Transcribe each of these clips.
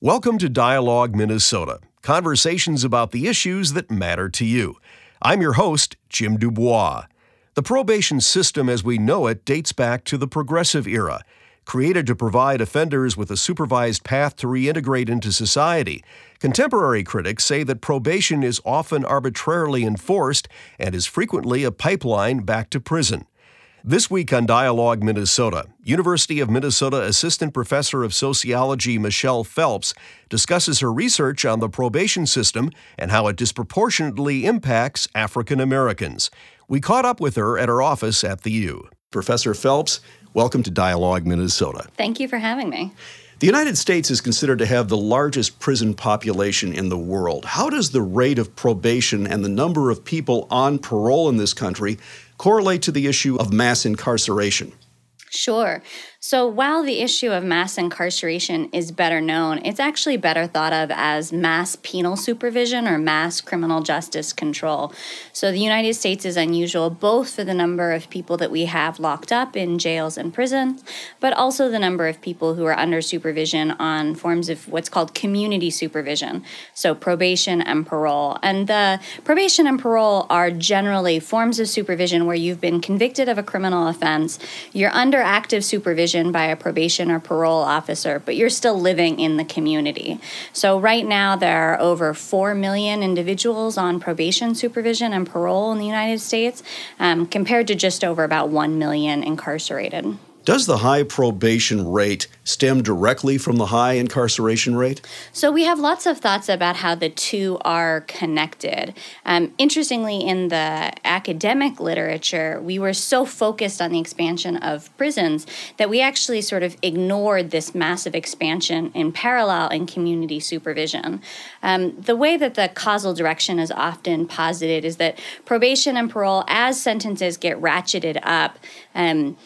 Welcome to Dialogue Minnesota, conversations about the issues that matter to you. I'm your host, Jim Dubois. The probation system as we know it dates back to the Progressive era, created to provide offenders with a supervised path to reintegrate into society. Contemporary critics say that probation is often arbitrarily enforced and is frequently a pipeline back to prison. This week on Dialogue Minnesota, University of Minnesota Assistant Professor of Sociology Michelle Phelps discusses her research on the probation system and how it disproportionately impacts African Americans. We caught up with her at her office at the U. Professor Phelps, welcome to Dialogue Minnesota. Thank you for having me. The United States is considered to have the largest prison population in the world. How does the rate of probation and the number of people on parole in this country correlate to the issue of mass incarceration? Sure. So while the issue of mass incarceration is better known, it's actually better thought of as mass penal supervision or mass criminal justice control. So the United States is unusual both for the number of people that we have locked up in jails and prisons, but also the number of people who are under supervision on forms of what's called community supervision. So probation and parole. And the probation and parole are generally forms of supervision where you've been convicted of a criminal offense, you're under active supervision supervision by a probation or parole officer, but you're still living in the community. So, right now, there are over 4 million individuals on probation, supervision, and parole in the United States, um, compared to just over about 1 million incarcerated. Does the high probation rate stem directly from the high incarceration rate? So, we have lots of thoughts about how the two are connected. Um, interestingly, in the academic literature, we were so focused on the expansion of prisons that we actually sort of ignored this massive expansion in parallel in community supervision. Um, the way that the causal direction is often posited is that probation and parole, as sentences get ratcheted up, um,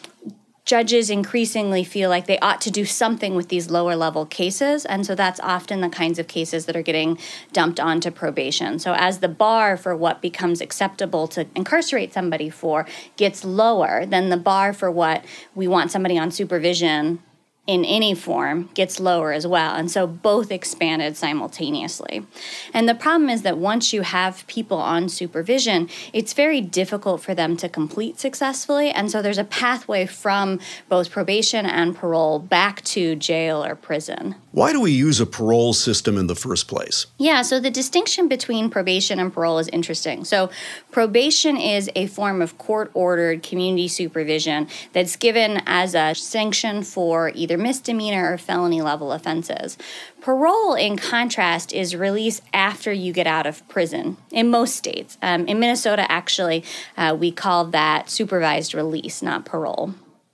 judges increasingly feel like they ought to do something with these lower level cases. And so that's often the kinds of cases that are getting dumped onto probation. So as the bar for what becomes acceptable to incarcerate somebody for gets lower, then the bar for what we want somebody on supervision in any form gets lower as well. And so both expanded simultaneously. And the problem is that once you have people on supervision, it's very difficult for them to complete successfully. And so there's a pathway from both probation and parole back to jail or prison. Why do we use a parole system in the first place? Yeah, so the distinction between probation and parole is interesting. So probation is a form of court ordered community supervision that's given as a sanction for either either misdemeanor or felony level offenses. Parole, in contrast, is release after you get out of prison in most states. Um, in Minnesota, actually, uh, we call that supervised release, not parole.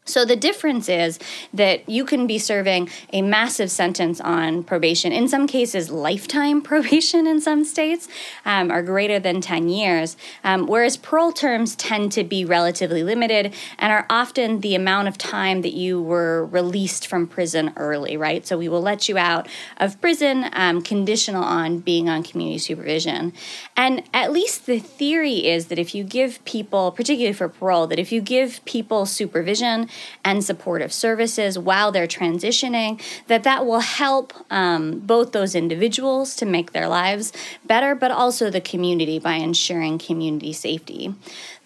So the difference is that you can be serving a massive sentence on probation, in some cases, lifetime probation in some states, um, or greater than 10 years, um, whereas parole terms tend to be relatively limited and are often the amount of time that you were released from prison early, right? So we will let you out of prison um, conditional on being on community supervision. And at least the theory is that if you give people, particularly for parole, that if you give people supervision, and supportive services while they're transitioning, that that will help um, both those individuals to make their lives better, but also the community by ensuring community safety.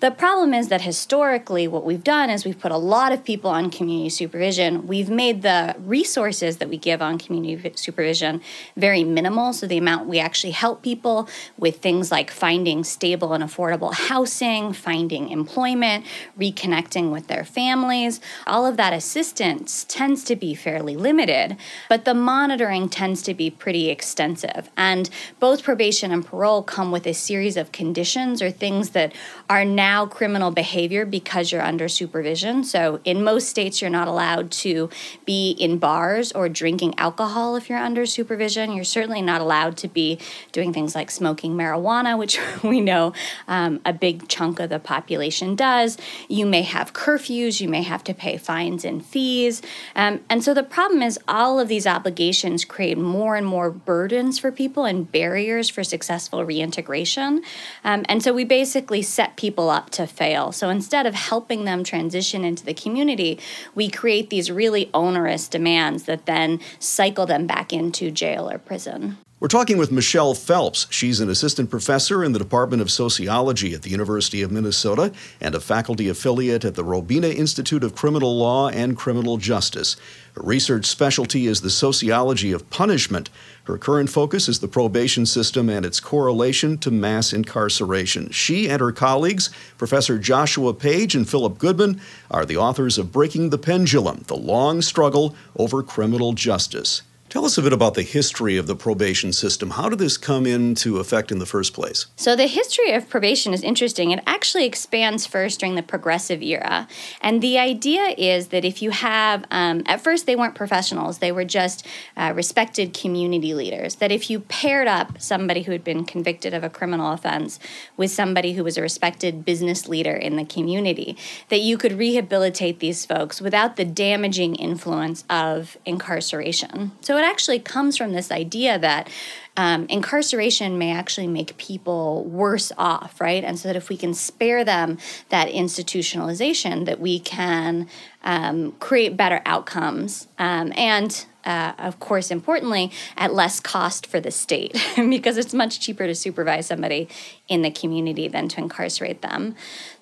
The problem is that historically, what we've done is we've put a lot of people on community supervision. We've made the resources that we give on community supervision very minimal. So, the amount we actually help people with things like finding stable and affordable housing, finding employment, reconnecting with their families, all of that assistance tends to be fairly limited, but the monitoring tends to be pretty extensive. And both probation and parole come with a series of conditions or things that are now now criminal behavior because you're under supervision. So, in most states, you're not allowed to be in bars or drinking alcohol if you're under supervision. You're certainly not allowed to be doing things like smoking marijuana, which we know um, a big chunk of the population does. You may have curfews, you may have to pay fines and fees. Um, and so, the problem is, all of these obligations create more and more burdens for people and barriers for successful reintegration. Um, and so, we basically set people up to fail. So instead of helping them transition into the community, we create these really onerous demands that then cycle them back into jail or prison. We're talking with Michelle Phelps. She's an assistant professor in the Department of Sociology at the University of Minnesota and a faculty affiliate at the Robina Institute of Criminal Law and Criminal Justice. Her research specialty is the sociology of punishment. Her current focus is the probation system and its correlation to mass incarceration. She and her colleagues, Professor Joshua Page and Philip Goodman, are the authors of Breaking the Pendulum The Long Struggle Over Criminal Justice. Tell us a bit about the history of the probation system. How did this come into effect in the first place? So, the history of probation is interesting. It actually expands first during the progressive era. And the idea is that if you have, um, at first, they weren't professionals, they were just uh, respected community leaders. That if you paired up somebody who had been convicted of a criminal offense with somebody who was a respected business leader in the community, that you could rehabilitate these folks without the damaging influence of incarceration. So, it actually comes from this idea that um, incarceration may actually make people worse off, right? And so that if we can spare them that institutionalization, that we can um, create better outcomes um, and uh, of course, importantly, at less cost for the state because it's much cheaper to supervise somebody in the community than to incarcerate them.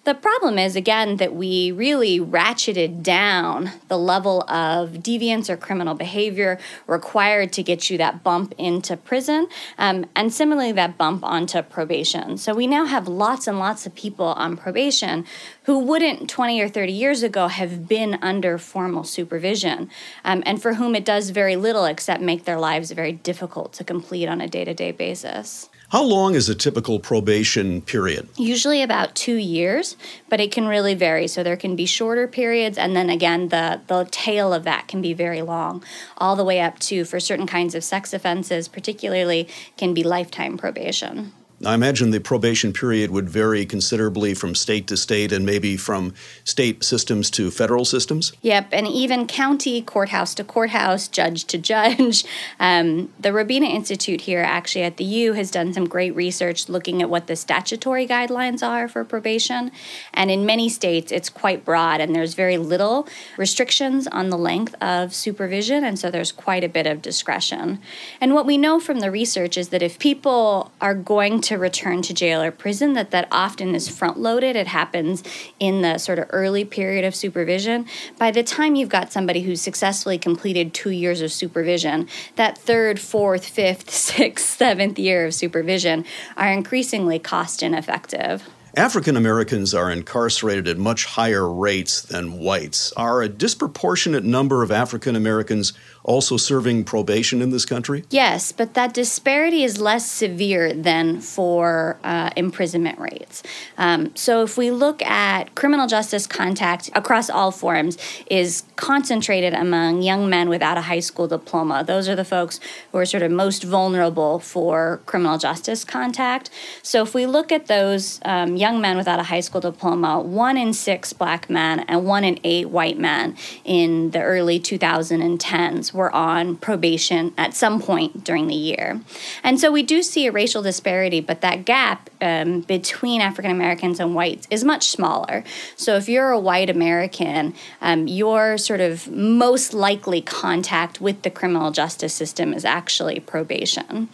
The problem is, again, that we really ratcheted down the level of deviance or criminal behavior required to get you that bump into prison, um, and similarly, that bump onto probation. So we now have lots and lots of people on probation who wouldn't 20 or 30 years ago have been under formal supervision, um, and for whom it does very little except make their lives very difficult to complete on a day to day basis. How long is a typical probation period? Usually about two years, but it can really vary. So there can be shorter periods, and then again, the, the tail of that can be very long, all the way up to, for certain kinds of sex offenses, particularly, can be lifetime probation. I imagine the probation period would vary considerably from state to state and maybe from state systems to federal systems. Yep, and even county, courthouse to courthouse, judge to judge. Um, the Robina Institute here, actually at the U, has done some great research looking at what the statutory guidelines are for probation. And in many states, it's quite broad, and there's very little restrictions on the length of supervision, and so there's quite a bit of discretion. And what we know from the research is that if people are going to to return to jail or prison that that often is front loaded it happens in the sort of early period of supervision. By the time you've got somebody who's successfully completed 2 years of supervision that third fourth fifth sixth seventh year of supervision are increasingly cost ineffective. African Americans are incarcerated at much higher rates than whites. Are a disproportionate number of African Americans also serving probation in this country? Yes, but that disparity is less severe than for uh, imprisonment rates. Um, so if we look at criminal justice contact across all forms, is concentrated among young men without a high school diploma. Those are the folks who are sort of most vulnerable for criminal justice contact. So if we look at those um, young men without a high school diploma, one in six black men and one in eight white men in the early 2010s were on probation at some point during the year. And so we do see a racial disparity, but that gap um, between African Americans and whites is much smaller. So if you're a white American, um, your sort of most likely contact with the criminal justice system is actually probation.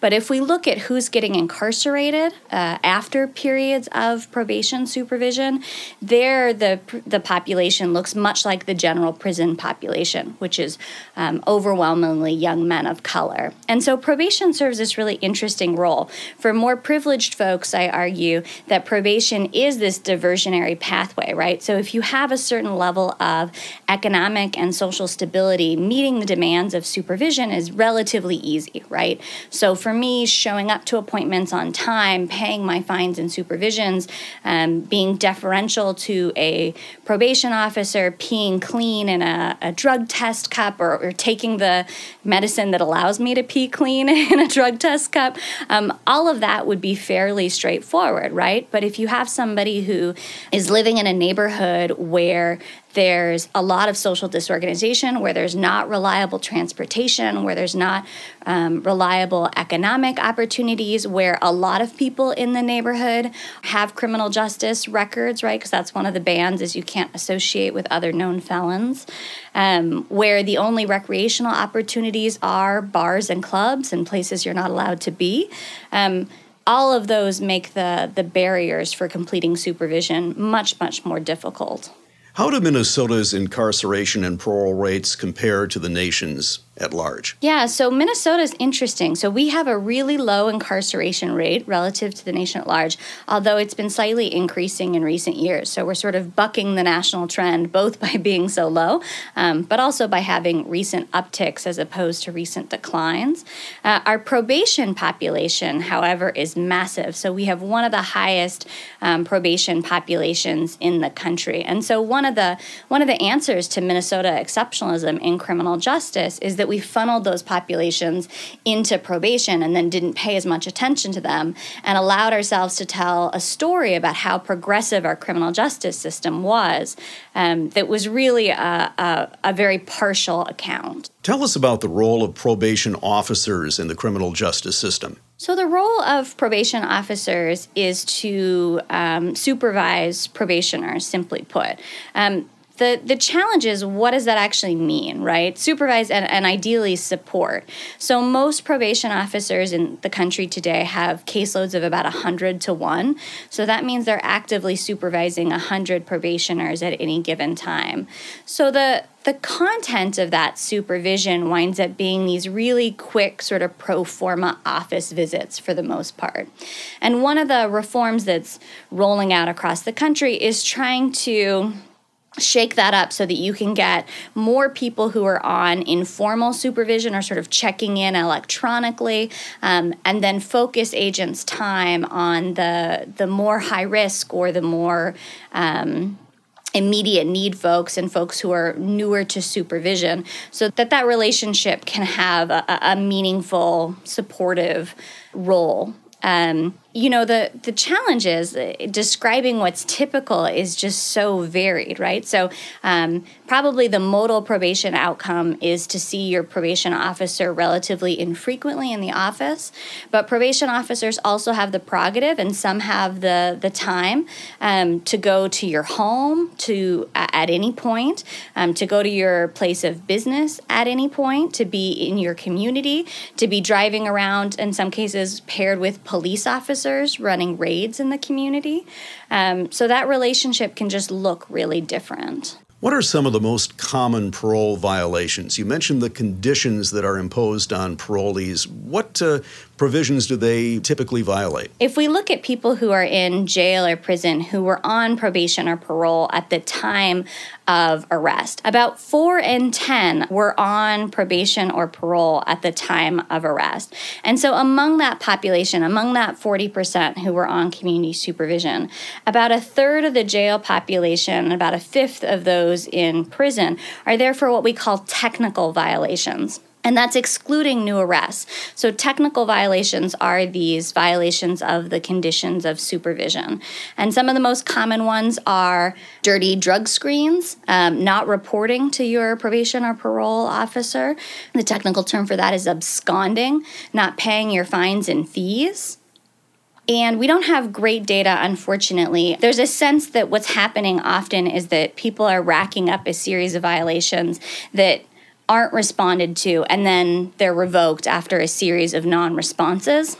But if we look at who's getting incarcerated uh, after periods of probation supervision, there the the population looks much like the general prison population, which is um, overwhelmingly young men of color. And so probation serves this really interesting role. For more privileged folks, I argue that probation is this diversionary pathway, right? So if you have a certain level of economic and social stability, meeting the demands of supervision is relatively easy, right? So for me, showing up to appointments on time, paying my fines and supervisions, um, being deferential to a probation officer, peeing clean in a, a drug test cup or, or taking the medicine that allows me to pee clean in a drug test cup, um, all of that would be fairly straightforward, right? But if you have somebody who is living in a neighborhood where there's a lot of social disorganization, where there's not reliable transportation, where there's not um, reliable economic opportunities, where a lot of people in the neighborhood have criminal justice records, right? Because that's one of the bans is you can't associate with other known felons. Um, where the only recreational opportunities are bars and clubs and places you're not allowed to be. Um, all of those make the the barriers for completing supervision much much more difficult. How do Minnesota's incarceration and parole rates compare to the nation's at large? Yeah, so Minnesota is interesting. So we have a really low incarceration rate relative to the nation at large, although it's been slightly increasing in recent years. So we're sort of bucking the national trend, both by being so low, um, but also by having recent upticks as opposed to recent declines. Uh, our probation population, however, is massive. So we have one of the highest um, probation populations in the country, and so one of the one of the answers to Minnesota exceptionalism in criminal justice is that we funneled those populations into probation and then didn't pay as much attention to them and allowed ourselves to tell a story about how progressive our criminal justice system was um, that was really a, a, a very partial account. Tell us about the role of probation officers in the criminal justice system. So, the role of probation officers is to um, supervise probationers, simply put. Um, the the challenge is what does that actually mean right? Supervise and, and ideally support. So most probation officers in the country today have caseloads of about 100 to 1 so that means they're actively supervising 100 probationers at any given time. So the the content of that supervision winds up being these really quick, sort of pro forma office visits for the most part. And one of the reforms that's rolling out across the country is trying to shake that up so that you can get more people who are on informal supervision or sort of checking in electronically um, and then focus agents time on the the more high risk or the more um, immediate need folks and folks who are newer to supervision so that that relationship can have a, a meaningful supportive role. Um, you know the the challenge is uh, describing what's typical is just so varied right? So um, probably the modal probation outcome is to see your probation officer relatively infrequently in the office but probation officers also have the prerogative and some have the the time um, to go to your home to uh, at any point um, to go to your place of business at any point to be in your community to be driving around in some cases paired with police officers officers running raids in the community. Um, so that relationship can just look really different. What are some of the most common parole violations? You mentioned the conditions that are imposed on parolees. What uh, provisions do they typically violate? If we look at people who are in jail or prison who were on probation or parole at the time of arrest, about four in 10 were on probation or parole at the time of arrest. And so, among that population, among that 40% who were on community supervision, about a third of the jail population, and about a fifth of those in prison, are there for what we call technical violations. And that's excluding new arrests. So, technical violations are these violations of the conditions of supervision. And some of the most common ones are dirty drug screens, um, not reporting to your probation or parole officer. The technical term for that is absconding, not paying your fines and fees. And we don't have great data, unfortunately. There's a sense that what's happening often is that people are racking up a series of violations that aren't responded to and then they're revoked after a series of non responses.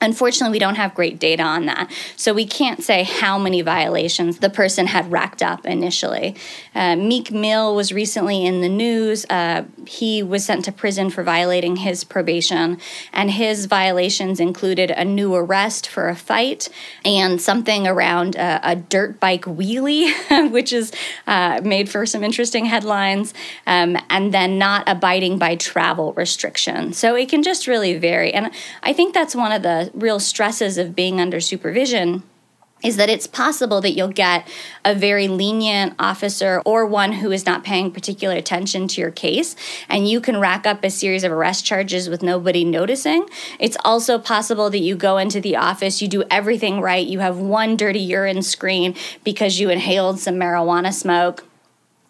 Unfortunately, we don't have great data on that. So we can't say how many violations the person had racked up initially. Uh, Meek Mill was recently in the news. Uh, he was sent to prison for violating his probation, and his violations included a new arrest for a fight and something around a, a dirt bike wheelie, which is uh, made for some interesting headlines, um, and then not abiding by travel restrictions. So it can just really vary. And I think that's one of the real stresses of being under supervision is that it's possible that you'll get a very lenient officer or one who is not paying particular attention to your case, and you can rack up a series of arrest charges with nobody noticing. It's also possible that you go into the office, you do everything right, you have one dirty urine screen because you inhaled some marijuana smoke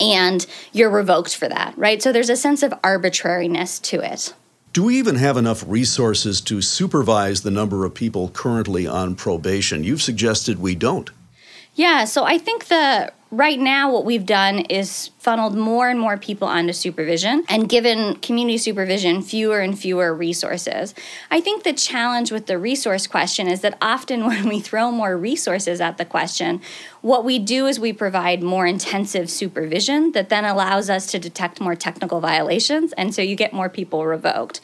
and you're revoked for that, right? So there's a sense of arbitrariness to it. Do we even have enough resources to supervise the number of people currently on probation? You've suggested we don't. Yeah, so I think the right now what we've done is funneled more and more people onto supervision and given community supervision fewer and fewer resources. I think the challenge with the resource question is that often when we throw more resources at the question, what we do is we provide more intensive supervision that then allows us to detect more technical violations, and so you get more people revoked.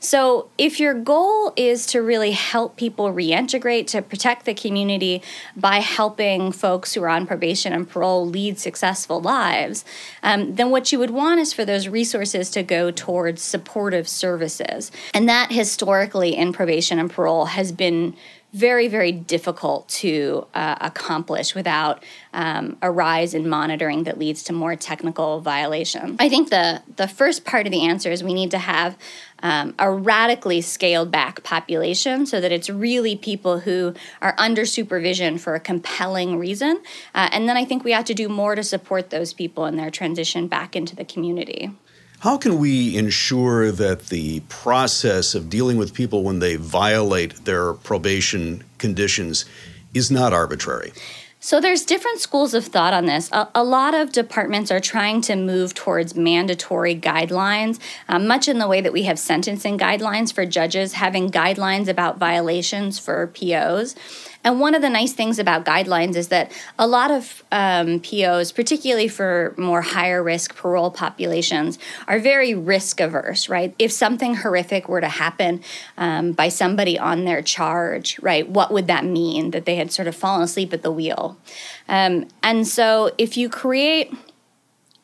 So, if your goal is to really help people reintegrate, to protect the community by helping folks who are on probation and parole lead successful lives, um, then what you would want is for those resources to go towards supportive services. And that historically in probation and parole has been very, very difficult to uh, accomplish without um, a rise in monitoring that leads to more technical violations. I think the, the first part of the answer is we need to have um, a radically scaled back population so that it's really people who are under supervision for a compelling reason. Uh, and then I think we have to do more to support those people in their transition back into the community. How can we ensure that the process of dealing with people when they violate their probation conditions is not arbitrary? So there's different schools of thought on this. A, a, lot of departments are trying to move towards mandatory guidelines, uh, much in the way that we have sentencing guidelines for judges, having guidelines about violations for POs. And one of the nice things about guidelines is that a lot of um, POs, particularly for more higher risk parole populations, are very risk averse, right? If something horrific were to happen um, by somebody on their charge, right, what would that mean? That they had sort of fallen asleep at the wheel. Um, and so if you create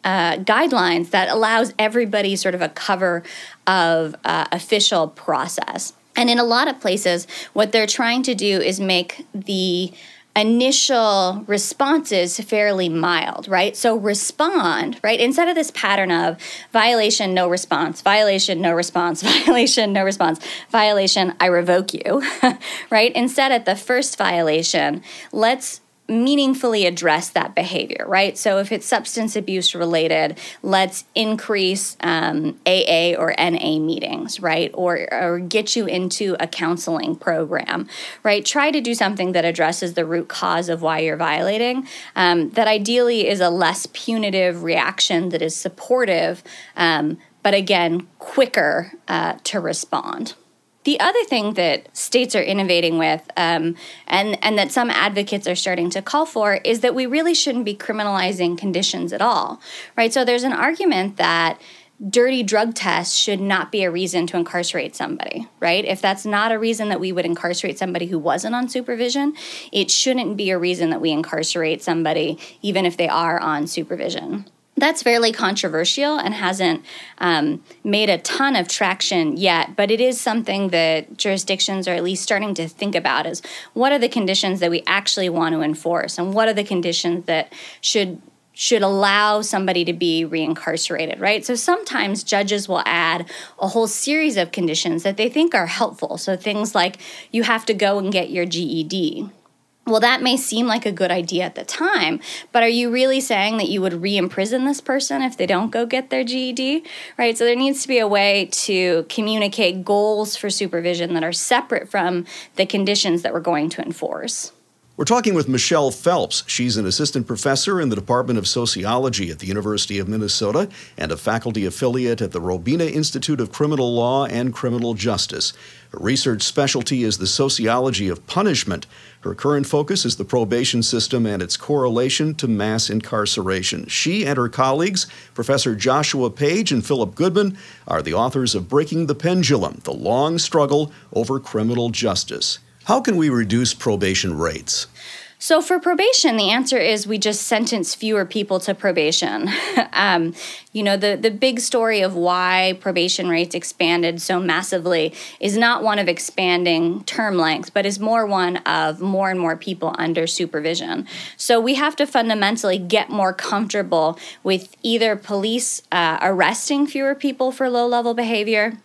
uh, guidelines that allows everybody sort of a cover of uh, official process and in a lot of places, what they're trying to do is make the initial responses fairly mild, right? So respond, right? Instead of this pattern of violation, no response, violation, no response, violation, no response, violation, I revoke you, right? Instead, at the first violation, let's meaningfully address that behavior, right? So if it's substance abuse related, let's increase um, AA or NA meetings, right? Or, or get you into a counseling program, right? Try to do something that addresses the root cause of why you're violating. Um, that ideally is a less punitive reaction that is supportive, um, but again, quicker uh, to respond. The other thing that states are innovating with, um, and and that some advocates are starting to call for, is that we really shouldn't be criminalizing conditions at all, right? So there's an argument that dirty drug tests should not be a reason to incarcerate somebody, right? If that's not a reason that we would incarcerate somebody who wasn't on supervision, it shouldn't be a reason that we incarcerate somebody even if they are on supervision that's fairly controversial and hasn't um, made a ton of traction yet, but it is something that jurisdictions are at least starting to think about is what are the conditions that we actually want to enforce and what are the conditions that should should allow somebody to be reincarcerated, right? So sometimes judges will add a whole series of conditions that they think are helpful. So things like you have to go and get your GED, well, that may seem like a good idea at the time, but are you really saying that you would re imprison this person if they don't go get their GED? Right? So there needs to be a way to communicate goals for supervision that are separate from the conditions that we're going to enforce. We're talking with Michelle Phelps. She's an assistant professor in the Department of Sociology at the University of Minnesota and a faculty affiliate at the Robina Institute of Criminal Law and Criminal Justice. Her research specialty is the sociology of punishment. Her current focus is the probation system and its correlation to mass incarceration. She and her colleagues, Professor Joshua Page and Philip Goodman, are the authors of Breaking the Pendulum The Long Struggle Over Criminal Justice. How can we reduce probation rates? So, for probation, the answer is we just sentence fewer people to probation. um, you know, the, the big story of why probation rates expanded so massively is not one of expanding term length, but is more one of more and more people under supervision. So, we have to fundamentally get more comfortable with either police uh, arresting fewer people for low level behavior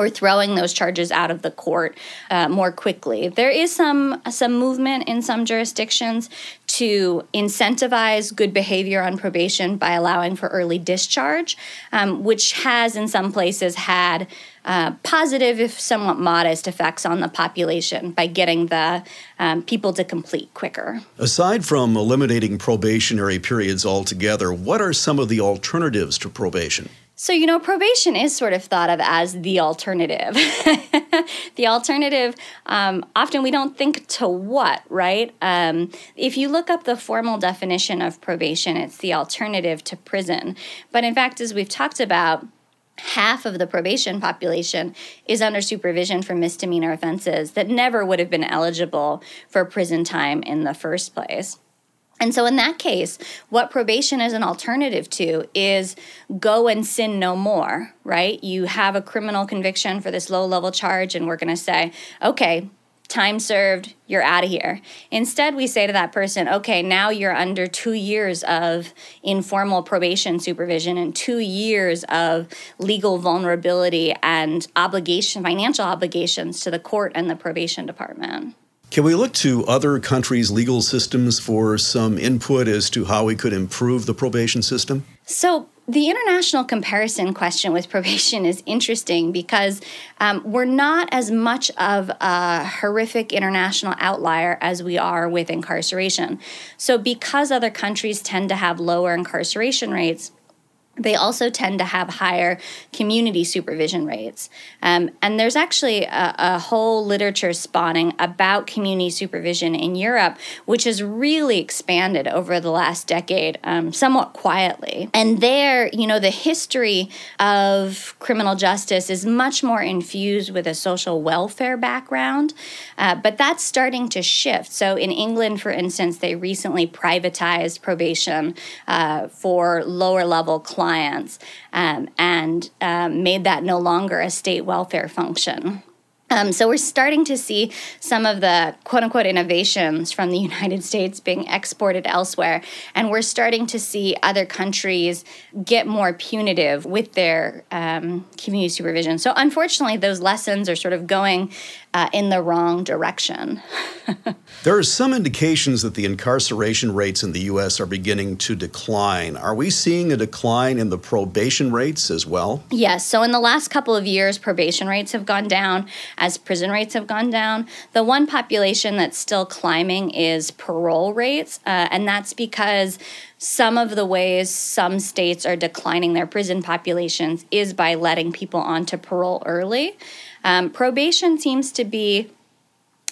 or throwing those charges out of the court uh, more quickly. There is some some movement in some jurisdictions to incentivize good behavior on probation by allowing for early discharge, um, which has in some places had uh, positive, if somewhat modest, effects on the population by getting the um, people to complete quicker. Aside from eliminating probationary periods altogether, what are some of the alternatives to probation? So, you know, probation is sort of thought of as the alternative. the alternative, um, often we don't think to what, right? Um, if you look up the formal definition of probation, it's the alternative to prison. But in fact, as we've talked about, half of the probation population is under supervision for misdemeanor offenses that never would have been eligible for prison time in the first place. And so, in that case, what probation is an alternative to is go and sin no more, right? You have a criminal conviction for this low level charge, and we're going to say, okay, time served, you're out of here. Instead, we say to that person, okay, now you're under two years of informal probation supervision and two years of legal vulnerability and obligation, financial obligations to the court and the probation department. Can we look to other countries' legal systems for some input as to how we could improve the probation system? So, the international comparison question with probation is interesting because um, we're not as much of a horrific international outlier as we are with incarceration. So, because other countries tend to have lower incarceration rates, they also tend to have higher community supervision rates. Um, and there's actually a, a, whole literature spawning about community supervision in Europe, which has really expanded over the last decade, um, somewhat quietly. And there, you know, the history of criminal justice is much more infused with a social welfare background, uh, but that's starting to shift. So in England, for instance, they recently privatized probation uh, for lower level clients clients um, and um, made that no longer a state welfare function. Um, so we're starting to see some of the quote unquote innovations from the United States being exported elsewhere. And we're starting to see other countries get more punitive with their um, community supervision. So unfortunately, those lessons are sort of going uh, in the wrong direction. there are some indications that the incarceration rates in the U.S. are beginning to decline. Are we seeing a decline in the probation rates as well? Yes. So, in the last couple of years, probation rates have gone down as prison rates have gone down. The one population that's still climbing is parole rates, uh, and that's because some of the ways some states are declining their prison populations is by letting people onto parole early. Um, probation seems to be,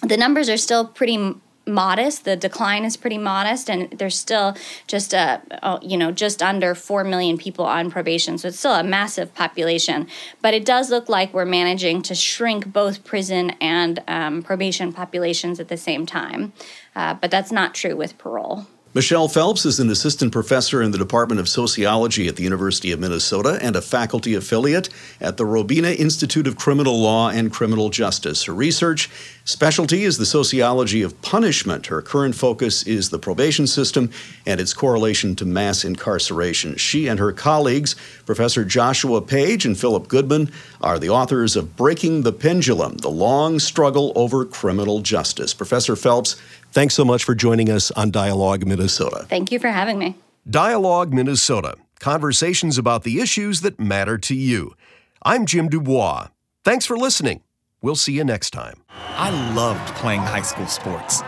the numbers are still pretty modest. The decline is pretty modest, and there's still just a you know just under four million people on probation, so it's still a massive population. But it does look like we're managing to shrink both prison and um, probation populations at the same time. Uh, but that's not true with parole. Michelle Phelps is an assistant professor in the Department of Sociology at the University of Minnesota and a faculty affiliate at the Robina Institute of Criminal Law and Criminal Justice. Her research specialty is the sociology of punishment. Her current focus is the probation system and its correlation to mass incarceration. She and her colleagues, Professor Joshua Page and Philip Goodman, are the authors of Breaking the Pendulum The Long Struggle Over Criminal Justice. Professor Phelps, Thanks so much for joining us on Dialogue Minnesota. Thank you for having me. Dialogue Minnesota conversations about the issues that matter to you. I'm Jim Dubois. Thanks for listening. We'll see you next time. I loved playing high school sports.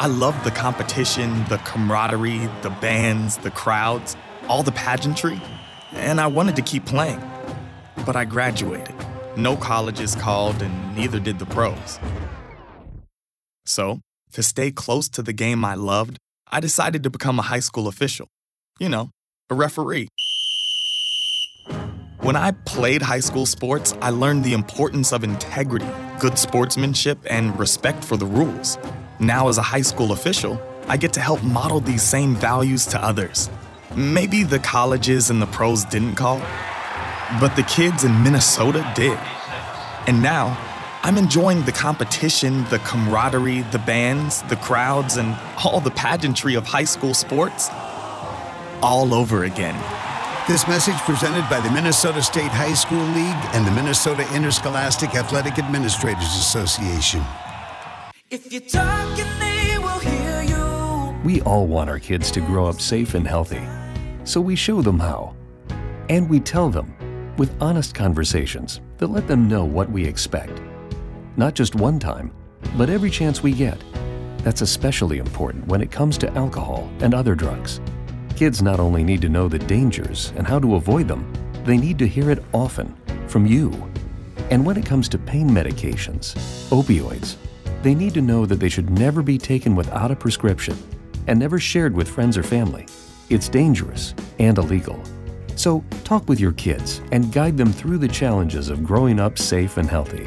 I loved the competition, the camaraderie, the bands, the crowds, all the pageantry, and I wanted to keep playing. But I graduated. No colleges called, and neither did the pros. So, to stay close to the game I loved, I decided to become a high school official. You know, a referee. When I played high school sports, I learned the importance of integrity, good sportsmanship, and respect for the rules. Now, as a high school official, I get to help model these same values to others. Maybe the colleges and the pros didn't call, but the kids in Minnesota did. And now, I'm enjoying the competition, the camaraderie, the bands, the crowds, and all the pageantry of high school sports all over again. This message presented by the Minnesota State High School League and the Minnesota Interscholastic Athletic Administrators Association. If you're talking, they will hear you. We all want our kids to grow up safe and healthy, so we show them how. And we tell them with honest conversations that let them know what we expect. Not just one time, but every chance we get. That's especially important when it comes to alcohol and other drugs. Kids not only need to know the dangers and how to avoid them, they need to hear it often from you. And when it comes to pain medications, opioids, they need to know that they should never be taken without a prescription and never shared with friends or family. It's dangerous and illegal. So talk with your kids and guide them through the challenges of growing up safe and healthy.